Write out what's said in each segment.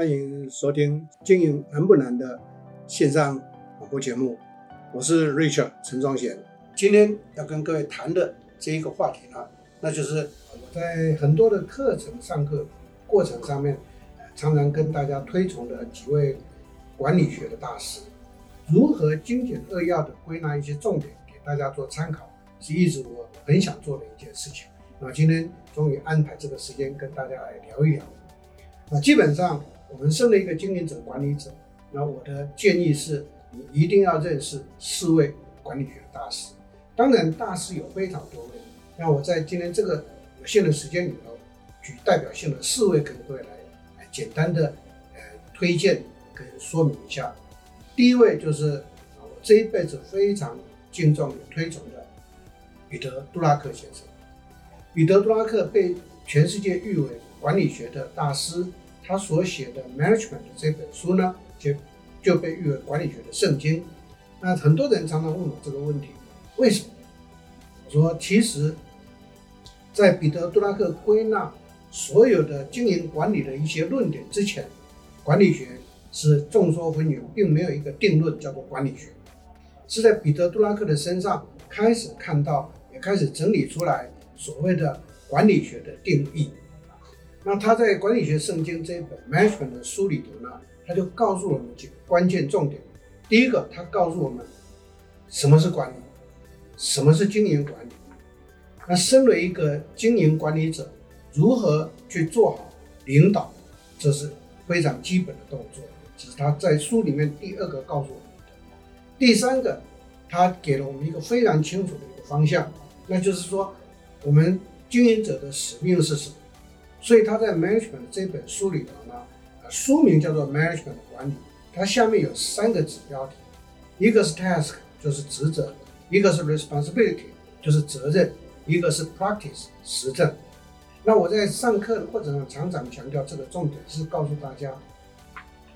欢迎收听《经营难不难》的线上广播节目，我是 Richard 陈宗贤。今天要跟各位谈的这一个话题呢，那就是我在很多的课程上课过程上面，常常跟大家推崇的几位管理学的大师，如何精简扼要的归纳一些重点给大家做参考，是一直我很想做的一件事情。那今天终于安排这个时间跟大家来聊一聊。那基本上。我们身为一个经营者、管理者，那我的建议是，你一定要认识四位管理学大师。当然，大师有非常多位。那我在今天这个有限的时间里头，举代表性的四位跟各位来，简单的呃推荐跟说明一下。第一位就是啊，我这一辈子非常敬重也推崇的彼得·杜拉克先生。彼得·杜拉克被全世界誉为管理学的大师。他所写的《Management》这本书呢，就就被誉为管理学的圣经。那很多人常常问我这个问题：为什么？我说，其实，在彼得·杜拉克归纳所有的经营管理的一些论点之前，管理学是众说纷纭，并没有一个定论叫做管理学。是在彼得·杜拉克的身上开始看到，也开始整理出来所谓的管理学的定义。那他在《管理学圣经》这一本《Management》的书里头呢，他就告诉我们几个关键重点。第一个，他告诉我们什么是管理，什么是经营管理。那身为一个经营管理者，如何去做好领导，这是非常基本的动作。这是他在书里面第二个告诉我们的。第三个，他给了我们一个非常清楚的一个方向，那就是说，我们经营者的使命是什么？所以他在《Management》这本书里头呢，书名叫做《Management》管理，它下面有三个子标题，一个是 Task，就是职责；一个是 Responsibility，就是责任；一个是 Practice，实证。那我在上课的过程中常常强调这个重点，是告诉大家，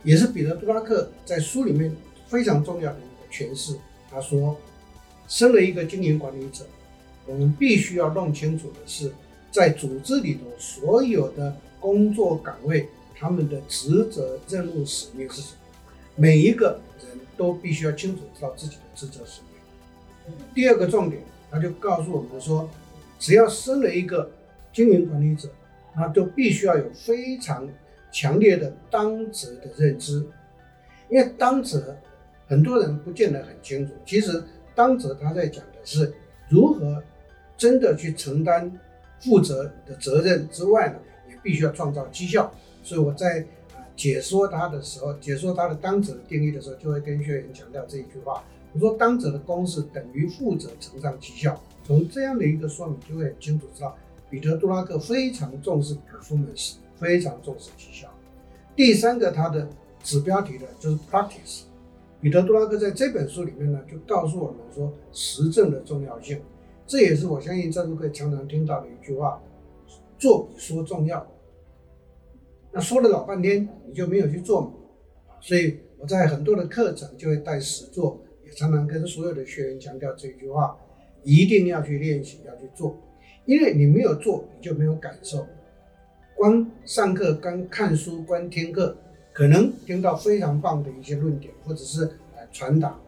也是彼得·杜拉克在书里面非常重要的一个诠释。他说，身为一个经营管理者，我们必须要弄清楚的是。在组织里头，所有的工作岗位，他们的职责、任务、使命是什么？每一个人都必须要清楚知道自己的职责使命。第二个重点，他就告诉我们说，只要身为一个经营管理者，他就必须要有非常强烈的当责的认知。因为当责，很多人不见得很清楚。其实当责他在讲的是如何真的去承担。负责的责任之外呢，也必须要创造绩效。所以我在解说他的时候，解说他的当责的定义的时候，就会跟学员强调这一句话：我说当责的公式等于负责乘上绩效。从这样的一个说明，就会很清楚知道彼得·杜拉克非常重视 performance，非常重视绩效。第三个，他的子标题的就是 practice。彼得·杜拉克在这本书里面呢，就告诉我们说实证的重要性。这也是我相信在座各位常常听到的一句话：做比说重要。那说了老半天，你就没有去做嘛？所以我在很多的课程就会带实做，也常常跟所有的学员强调这句话：一定要去练习，要去做。因为你没有做，你就没有感受。光上课、光看书、光听课，可能听到非常棒的一些论点，或者是呃传达，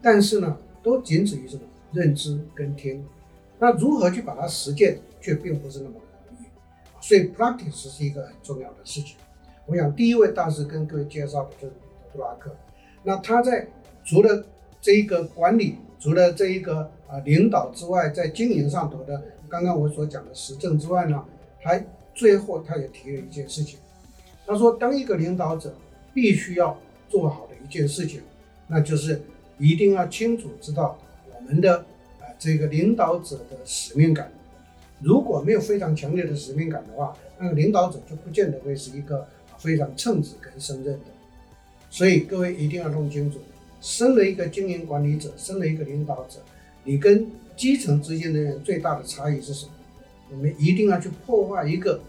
但是呢，都仅止于什么？认知跟听，那如何去把它实践，却并不是那么容易。所以 practice 是一个很重要的事情。我想第一位大师跟各位介绍的就是彼得·杜拉克。那他在除了这一个管理，除了这一个啊领导之外，在经营上头的，刚刚我所讲的实证之外呢，还最后他也提了一件事情。他说，当一个领导者必须要做好的一件事情，那就是一定要清楚知道。人的啊，这个领导者的使命感，如果没有非常强烈的使命感的话，那个领导者就不见得会是一个非常称职跟胜任的。所以各位一定要弄清楚，身为一个经营管理者，身为一个领导者，你跟基层之间的人最大的差异是什么？我们一定要去破坏一个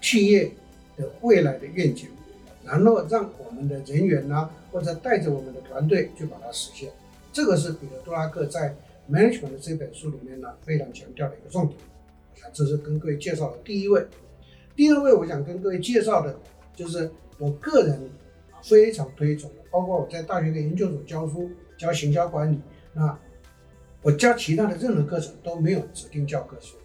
企业的未来的愿景，然后让我们的人员呢、或者带着我们的团队去把它实现。这个是彼得·杜拉克在《Management》这本书里面呢，非常强调的一个重点。这是跟各位介绍的第一位。第二位，我想跟各位介绍的，就是我个人非常推崇的，包括我在大学跟研究所教书教行销管理，那我教其他的任何课程都没有指定教科书，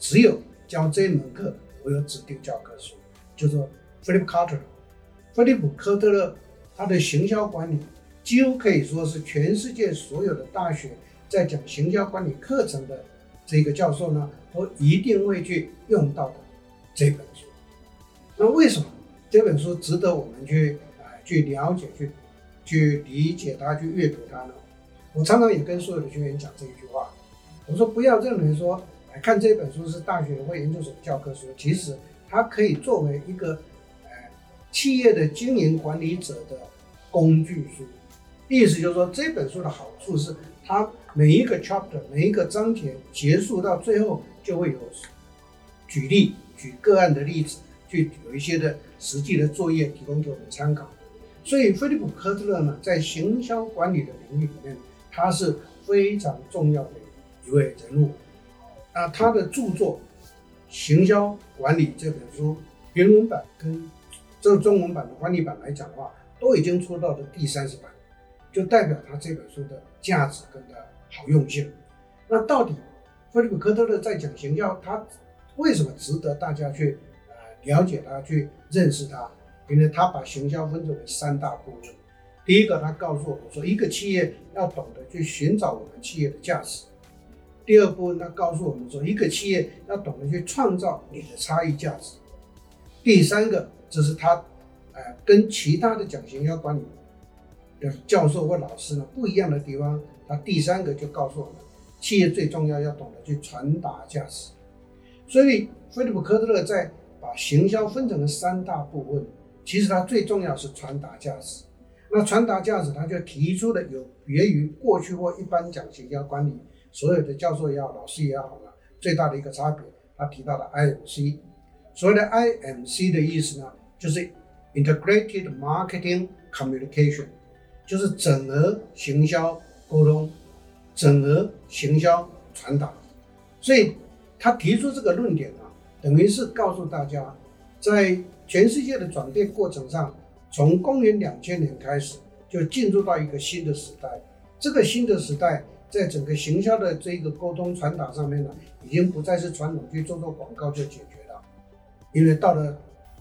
只有教这一门课我有指定教科书，就是 Philip Kotler，菲利普·科特勒他的行销管理几乎可以说是全世界所有的大学在讲行销管理课程的这个教授呢，都一定会去用到的这本书。那为什么这本书值得我们去啊、呃、去了解、去去理解它、去阅读它呢？我常常也跟所有的学员讲这一句话，我说不要认为说来看这本书是大学或研究所的教科书，其实它可以作为一个呃企业的经营管理者的工具书。意思就是说，这本书的好处是它每一个 chapter 每一个章节结束到最后就会有举例、举个案的例子，去有一些的实际的作业提供给我们参考。所以，菲利普·科特勒呢，在行销管理的领域里面。他是非常重要的一位人物，那他的著作《行销管理》这本书，原文版跟这中文版的翻译版来讲的话，都已经出到了第三十版，就代表他这本书的价值跟的好用性。那到底菲利普·科特勒在讲行销，他为什么值得大家去呃了解他、去认识他？因为他把行销分成为三大部分。第一个，他告诉我们说，一个企业要懂得去寻找我们企业的价值。第二部分，他告诉我们说，一个企业要懂得去创造你的差异价值。第三个，这是他，呃，跟其他的讲行销管理的教授或老师呢不一样的地方。他第三个就告诉我们，企业最重要要懂得去传达价值。所以，菲利普·科特勒在把行销分成了三大部分，其实他最重要是传达价值。那传达价值，他就提出了有别于过去或一般讲行销管理所有的教授也好、老师也好呢，最大的一个差别，他提到了 IMC。所谓的 IMC 的意思呢，就是 Integrated Marketing Communication，就是整合行销沟通、整合行销传达。所以他提出这个论点呢，等于是告诉大家，在全世界的转变过程上。从公元两千年开始，就进入到一个新的时代。这个新的时代，在整个行销的这个沟通传达上面呢，已经不再是传统去做做广告就解决了。因为到了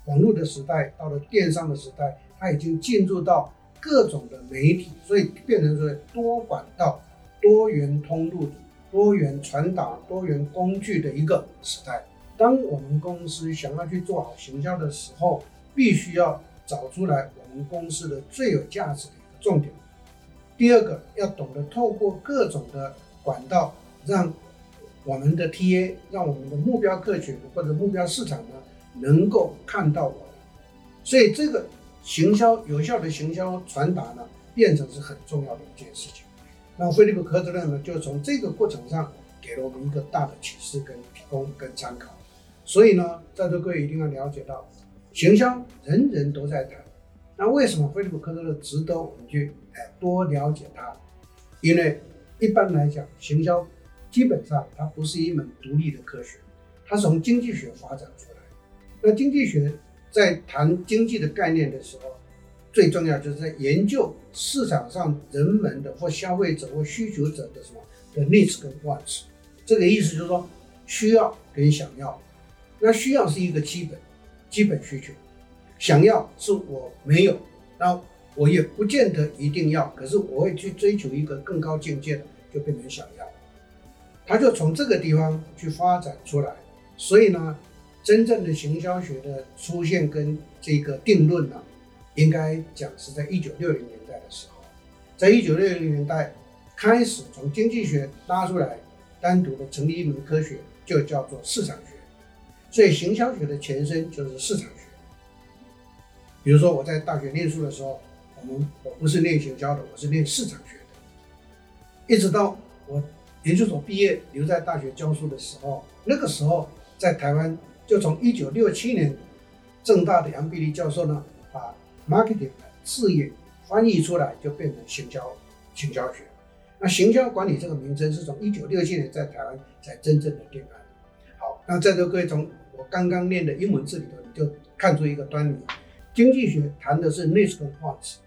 网络的时代，到了电商的时代，它已经进入到各种的媒体，所以变成是多管道、多元通路、多元传达、多元工具的一个时代。当我们公司想要去做好行销的时候，必须要。找出来我们公司的最有价值的一个重点。第二个，要懂得透过各种的管道，让我们的 TA，让我们的目标客群或者目标市场呢，能够看到我们。所以这个行销有效的行销传达呢，变成是很重要的一件事情。那菲利普·科特勒呢，就从这个过程上给了我们一个大的启示跟提供跟参考。所以呢，在座各位一定要了解到。行销人人都在谈，那为什么菲利普·科特勒值得我们去哎多了解他？因为一般来讲，行销基本上它不是一门独立的科学，它是从经济学发展出来。那经济学在谈经济的概念的时候，最重要就是在研究市场上人们的或消费者或需求者的什么的 needs 跟 wants。这个意思就是说，需要跟想要。那需要是一个基本。基本需求，想要是我没有，那我也不见得一定要，可是我会去追求一个更高境界的，就变成想要。他就从这个地方去发展出来，所以呢，真正的行销学的出现跟这个定论呢，应该讲是在一九六零年代的时候，在一九六零年代开始从经济学拉出来，单独的成立一门科学，就叫做市场学。所以，行销学的前身就是市场学。比如说，我在大学念书的时候，我们我不是念行销的，我是念市场学的。一直到我研究所毕业，留在大学教书的时候，那个时候在台湾，就从一九六七年，政大的杨碧丽教授呢，把 marketing 的字眼翻译出来，就变成行销行销学。那行销管理这个名称是从一九六七年在台湾才真正的定案。好那在座各位从我刚刚念的英文字里头，你就看出一个端倪。经济学谈的是 needs 跟 wants，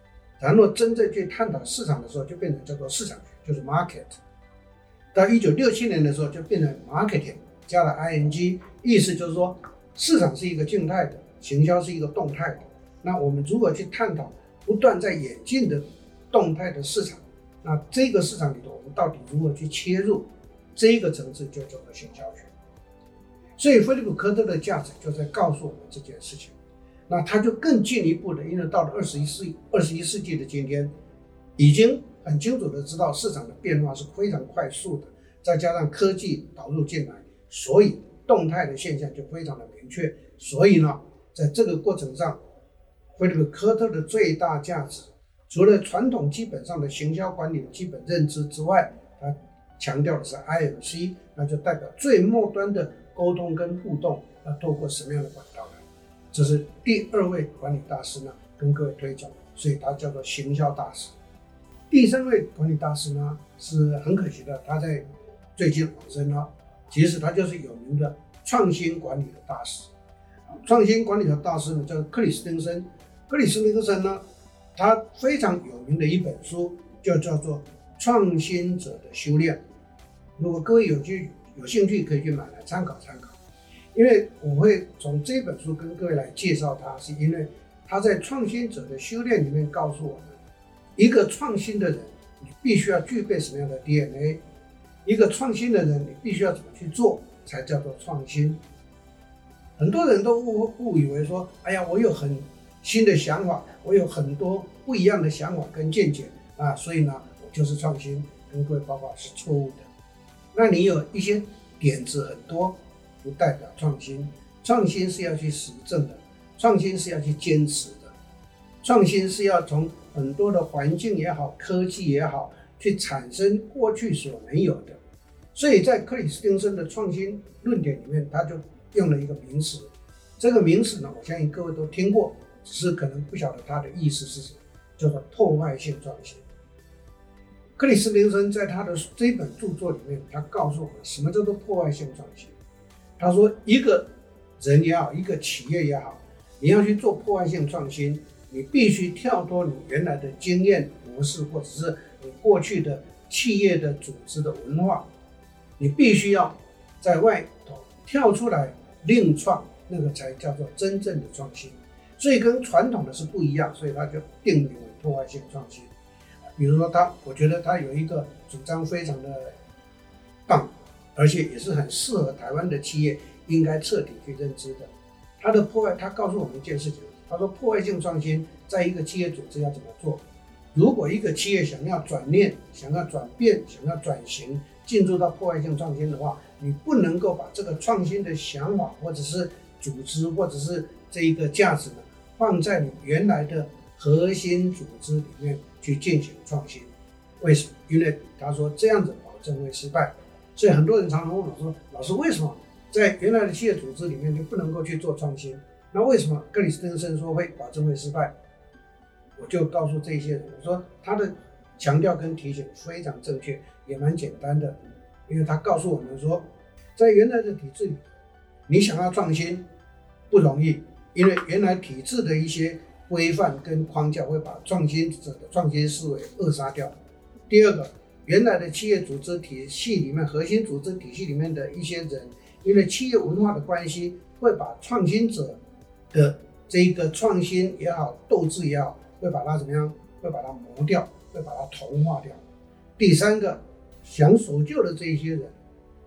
然后真正去探讨市场的时候，就变成叫做市场学，就是 market。到一九六七年的时候，就变成 marketing 加了 ing，意思就是说市场是一个静态的，行销是一个动态的。那我们如何去探讨不断在演进的动态的市场？那这个市场里头，我们到底如何去切入？这个层次就叫做行销学。所以，菲利普·科特的价值就在告诉我们这件事情。那他就更进一步的，因为到了二十一世二十一世纪的今天，已经很清楚的知道市场的变化是非常快速的，再加上科技导入进来，所以动态的现象就非常的明确。所以呢，在这个过程上，菲利普·科特的最大价值，除了传统基本上的行销管理的基本认知之外，他强调的是 IMC，那就代表最末端的沟通跟互动要透过什么样的管道呢？这是第二位管理大师呢，跟各位推荐，所以他叫做行销大师。第三位管理大师呢，是很可惜的，他在最近往生了。其实他就是有名的创新管理的大师。创新管理的大师呢，叫克里斯汀森。克里斯汀森呢，他非常有名的一本书就叫做《创新者的修炼》。如果各位有去有兴趣，可以去买来参考参考。因为我会从这本书跟各位来介绍它，是因为他在创新者的修炼里面告诉我们，一个创新的人，你必须要具备什么样的 DNA？一个创新的人，你必须要怎么去做才叫做创新？很多人都误误以为说，哎呀，我有很新的想法，我有很多不一样的想法跟见解啊，所以呢，我就是创新。跟各位报告是错误的。那你有一些点子很多。不代表创新，创新是要去实证的，创新是要去坚持的，创新是要从很多的环境也好，科技也好，去产生过去所没有的。所以在克里斯汀森的创新论点里面，他就用了一个名词，这个名词呢，我相信各位都听过，只是可能不晓得它的意思是什么，叫做破坏性创新。克里斯汀森在他的这本著作里面，他告诉我们什么叫做破坏性创新。他说：“一个人也好，一个企业也好，你要去做破坏性创新，你必须跳脱你原来的经验模式，或者是你过去的企业的组织的文化，你必须要在外头跳出来另创，那个才叫做真正的创新。所以跟传统的是不一样，所以他就定名为破坏性创新。比如说他，我觉得他有一个主张非常的棒。”而且也是很适合台湾的企业应该彻底去认知的。它的破坏，他告诉我们一件事情，他说破坏性创新在一个企业组织要怎么做？如果一个企业想要转念、想要转变、想要转型，进入到破坏性创新的话，你不能够把这个创新的想法或者是组织或者是这一个价值呢，放在你原来的核心组织里面去进行创新。为什么？因为他说这样子保证会失败。所以很多人常常问我说：“老师，为什么在原来的企业组织里面就不能够去做创新？那为什么克里斯汀森说会保证会失败？”我就告诉这些人，我说他的强调跟提醒非常正确，也蛮简单的，因为他告诉我们说，在原来的体制里，你想要创新不容易，因为原来体制的一些规范跟框架会把创新者的创新思维扼杀掉。第二个。原来的企业组织体系里面，核心组织体系里面的一些人，因为企业文化的关系，会把创新者的这一个创新也好，斗志也好，会把它怎么样？会把它磨掉，会把它同化掉。第三个，想守旧的这一些人，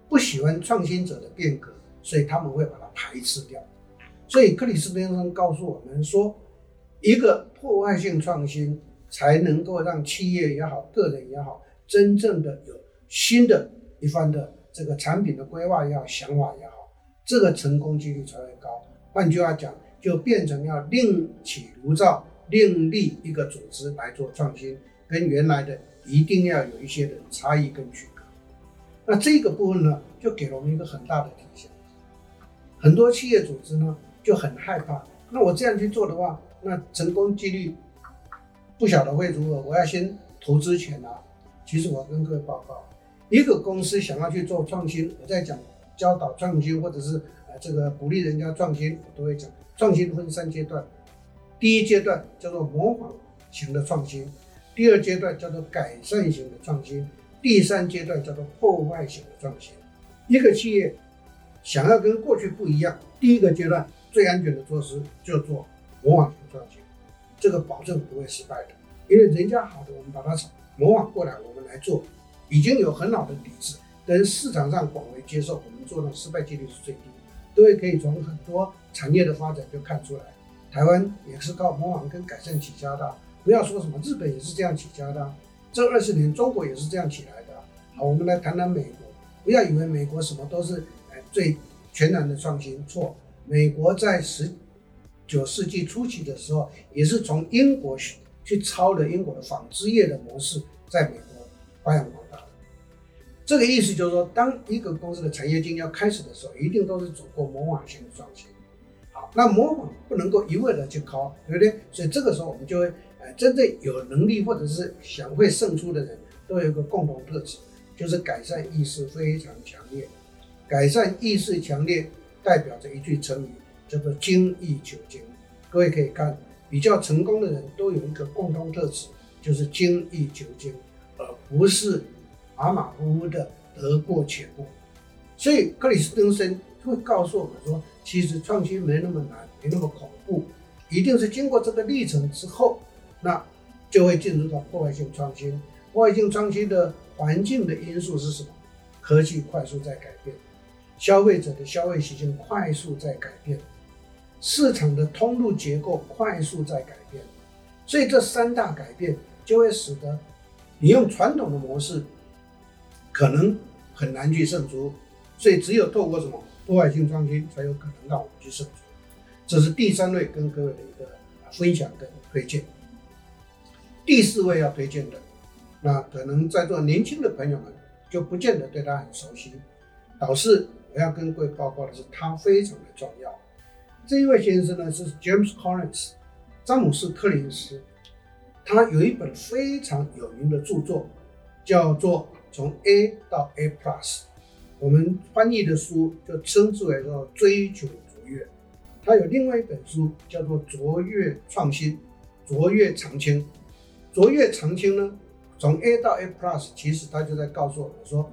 不喜欢创新者的变革，所以他们会把它排斥掉。所以克里斯汀森告诉我们说，一个破坏性创新才能够让企业也好，个人也好。真正的有新的一番的这个产品的规划也好，想法也好，这个成功几率才会高。换句话讲，就变成要另起炉灶，另立一个组织来做创新，跟原来的一定要有一些的差异跟区隔。那这个部分呢，就给了我们一个很大的提醒。很多企业组织呢就很害怕，那我这样去做的话，那成功几率不晓得会如何。我要先投资钱啊。其实我跟各位报告，一个公司想要去做创新，我在讲教导创新或者是呃这个鼓励人家创新，我都会讲创新分三阶段。第一阶段叫做模仿型的创新，第二阶段叫做改善型的创新，第三阶段叫做破坏型的创新。一个企业想要跟过去不一样，第一个阶段最安全的措施就做模仿型创新，这个保证不会失败的，因为人家好的我们把它模仿过来，我们来做，已经有很好的底子，跟市场上广为接受，我们做的失败几率是最低。各位可以从很多产业的发展就看出来，台湾也是靠模仿跟改善起家的。不要说什么日本也是这样起家的，这二十年中国也是这样起来的。好，我们来谈谈美国。不要以为美国什么都是呃最全然的创新，错。美国在十九世纪初期的时候，也是从英国去抄了英国的纺织业的模式，在美国发扬光大。这个意思就是说，当一个公司的产业经要开始的时候，一定都是走过模仿性的创新。那模仿不能够一味的去考，对不对？所以这个时候我们就会，呃，真正有能力或者是想会胜出的人，都有一个共同特质，就是改善意识非常强烈。改善意识强烈，代表着一句成语，叫做精益求精。各位可以看，比较成功的人都有一个共同特质，就是精益求精，而不是。马马虎虎的得过且过，所以克里斯滕森会告诉我们说，其实创新没那么难，没那么恐怖，一定是经过这个历程之后，那就会进入到破坏性创新。破坏性创新的环境的因素是什么？科技快速在改变，消费者的消费习性快速在改变，市场的通路结构快速在改变，所以这三大改变就会使得你用传统的模式。可能很难去胜出，所以只有透过什么破坏性创新，才有可能让我们去胜出。这是第三位跟各位的一个分享跟推荐。第四位要推荐的，那可能在座年轻的朋友们就不见得对他很熟悉。导师，我要跟各位报告的是，他非常的重要。这一位先生呢是 James Collins，詹姆斯·柯林斯，他有一本非常有名的著作，叫做。从 A 到 A Plus，我们翻译的书就称之为叫追求卓越。他有另外一本书叫做卓越创新、卓越长青。卓越长青呢，从 A 到 A Plus，其实他就在告诉我们说，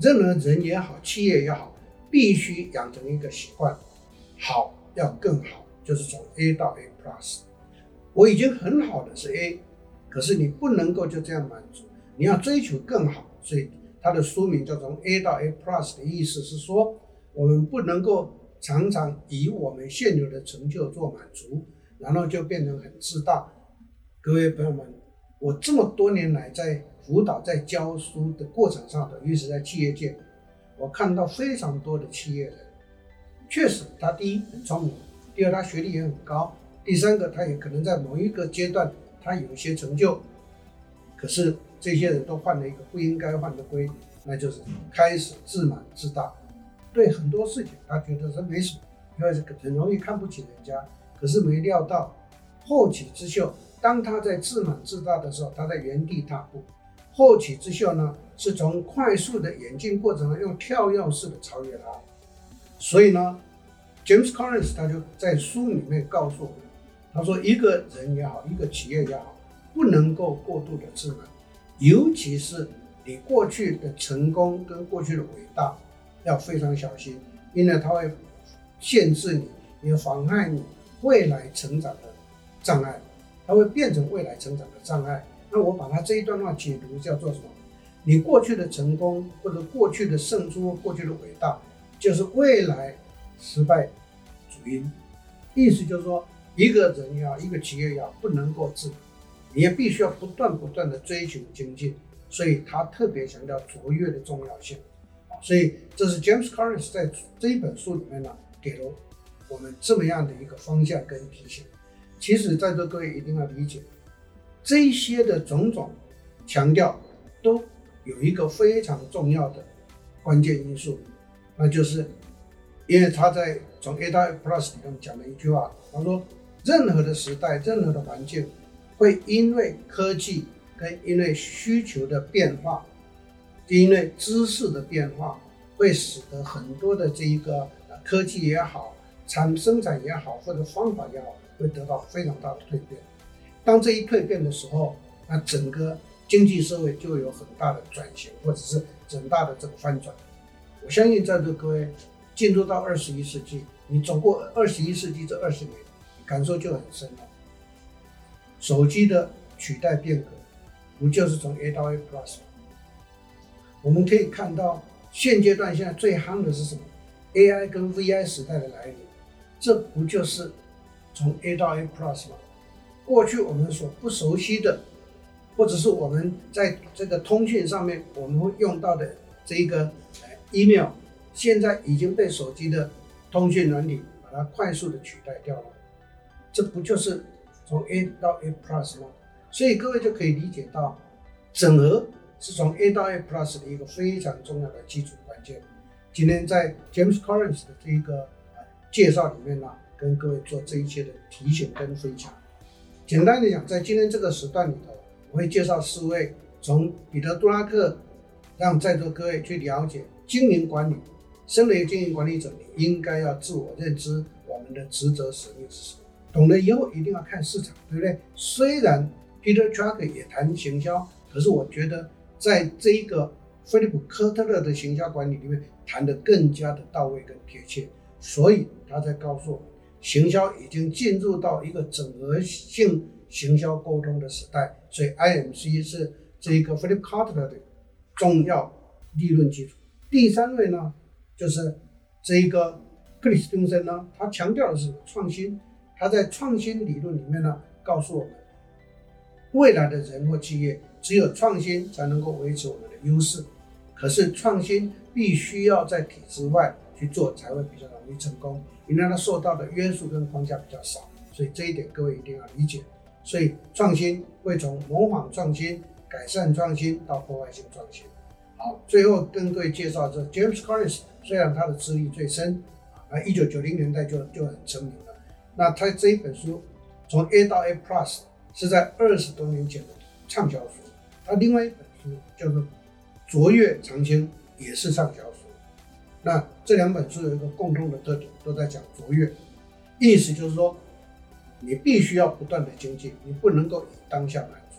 任何人也好，企业也好，必须养成一个习惯，好要更好，就是从 A 到 A Plus。我已经很好的是 A，可是你不能够就这样满足，你要追求更好。所以它的书名叫从 A 到 A Plus 的意思是说，我们不能够常常以我们现有的成就做满足，然后就变成很自大。各位朋友们，我这么多年来在辅导、在教书的过程上，尤其是在企业界，我看到非常多的企业人，确实他第一很聪明，第二他学历也很高，第三个他也可能在某一个阶段他有一些成就，可是。这些人都犯了一个不应该犯的规律，那就是开始自满自大。对很多事情，他觉得这没什么，因为很容易看不起人家。可是没料到后起之秀，当他在自满自大的时候，他在原地踏步。后起之秀呢，是从快速的演进过程中用跳跃式的超越他。所以呢，James Collins 他就在书里面告诉我们，他说一个人也好，一个企业也好，不能够过度的自满。尤其是你过去的成功跟过去的伟大，要非常小心，因为它会限制你，也妨碍你未来成长的障碍，它会变成未来成长的障碍。那我把它这一段话解读叫做什么？你过去的成功或者过去的胜出、过去的伟大，就是未来失败主因。意思就是说，一个人要一个企业要不能够自。你也必须要不断不断的追求精进，所以他特别强调卓越的重要性。所以这是 James Collins 在这一本书里面呢，给了我们这么样的一个方向跟提醒。其实，在座各位一定要理解，这些的种种强调都有一个非常重要的关键因素，那就是因为他在从 A 到 A Plus 里面讲了一句话，他说：任何的时代，任何的环境。会因为科技跟因为需求的变化，因为知识的变化，会使得很多的这一个科技也好，产生产也好，或者方法也好，会得到非常大的蜕变。当这一蜕变的时候，那整个经济社会就有很大的转型，或者是很大的这个翻转。我相信在座各位进入到二十一世纪，你走过二十一世纪这二十年，感受就很深了。手机的取代变革，不就是从 A 到 A Plus 吗？我们可以看到，现阶段现在最夯的是什么？AI 跟 VI 时代的来临，这不就是从 A 到 A Plus 吗？过去我们所不熟悉的，或者是我们在这个通讯上面我们会用到的这一个 email，现在已经被手机的通讯软体把它快速的取代掉了，这不就是从 A 到 A Plus 吗？所以各位就可以理解到，整合是从 A 到 A Plus 的一个非常重要的基础关键。今天在 James Collins 的这一个介绍里面呢，跟各位做这一些的提醒跟分享。简单的讲，在今天这个时段里头，我会介绍四位从彼得·杜拉克，让在座各位去了解经营管理。身为经营管理者，你应该要自我认知我们的职责使命是什么。懂了以后，一定要看市场，对不对？虽然 Peter Drucker 也谈行销，可是我觉得在这一个菲利普科特勒的行销管理里面谈得更加的到位跟贴切，所以他在告诉我们，行销已经进入到一个整合性行销沟通的时代，所以 IMC 是这一个菲利普科特勒的重要理论基础。第三位呢，就是这一个克里斯汀森呢，他强调的是创新，他在创新理论里面呢，告诉我们。未来的人或企业，只有创新才能够维持我们的优势。可是创新必须要在体制外去做，才会比较容易成功，因为它受到的约束跟框架比较少。所以这一点各位一定要理解。所以创新会从模仿创新、改善创新到破坏性创新。好，最后跟各位介绍这 James Collins，虽然他的资历最深，啊，一九九零年代就就很成名。那他这一本书从 A 到 A Plus。是在二十多年前的畅销书，他另外一本书叫做《卓越长青》，也是畅销书。那这两本书有一个共同的特点，都在讲卓越，意思就是说，你必须要不断的精进，你不能够以当下满足，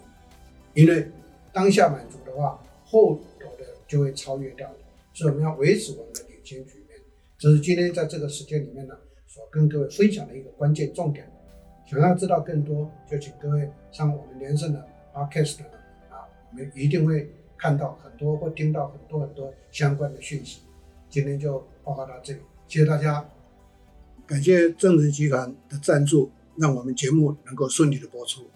因为当下满足的话，后头的就会超越掉你。所以我们要维持我们的领先局面，这是今天在这个时间里面呢，所跟各位分享的一个关键重点。想要知道更多，就请各位上我们连胜的 Podcast 啊，我们一定会看到很多或听到很多很多相关的讯息。今天就报告到这里，谢谢大家，感谢正直集团的赞助，让我们节目能够顺利的播出。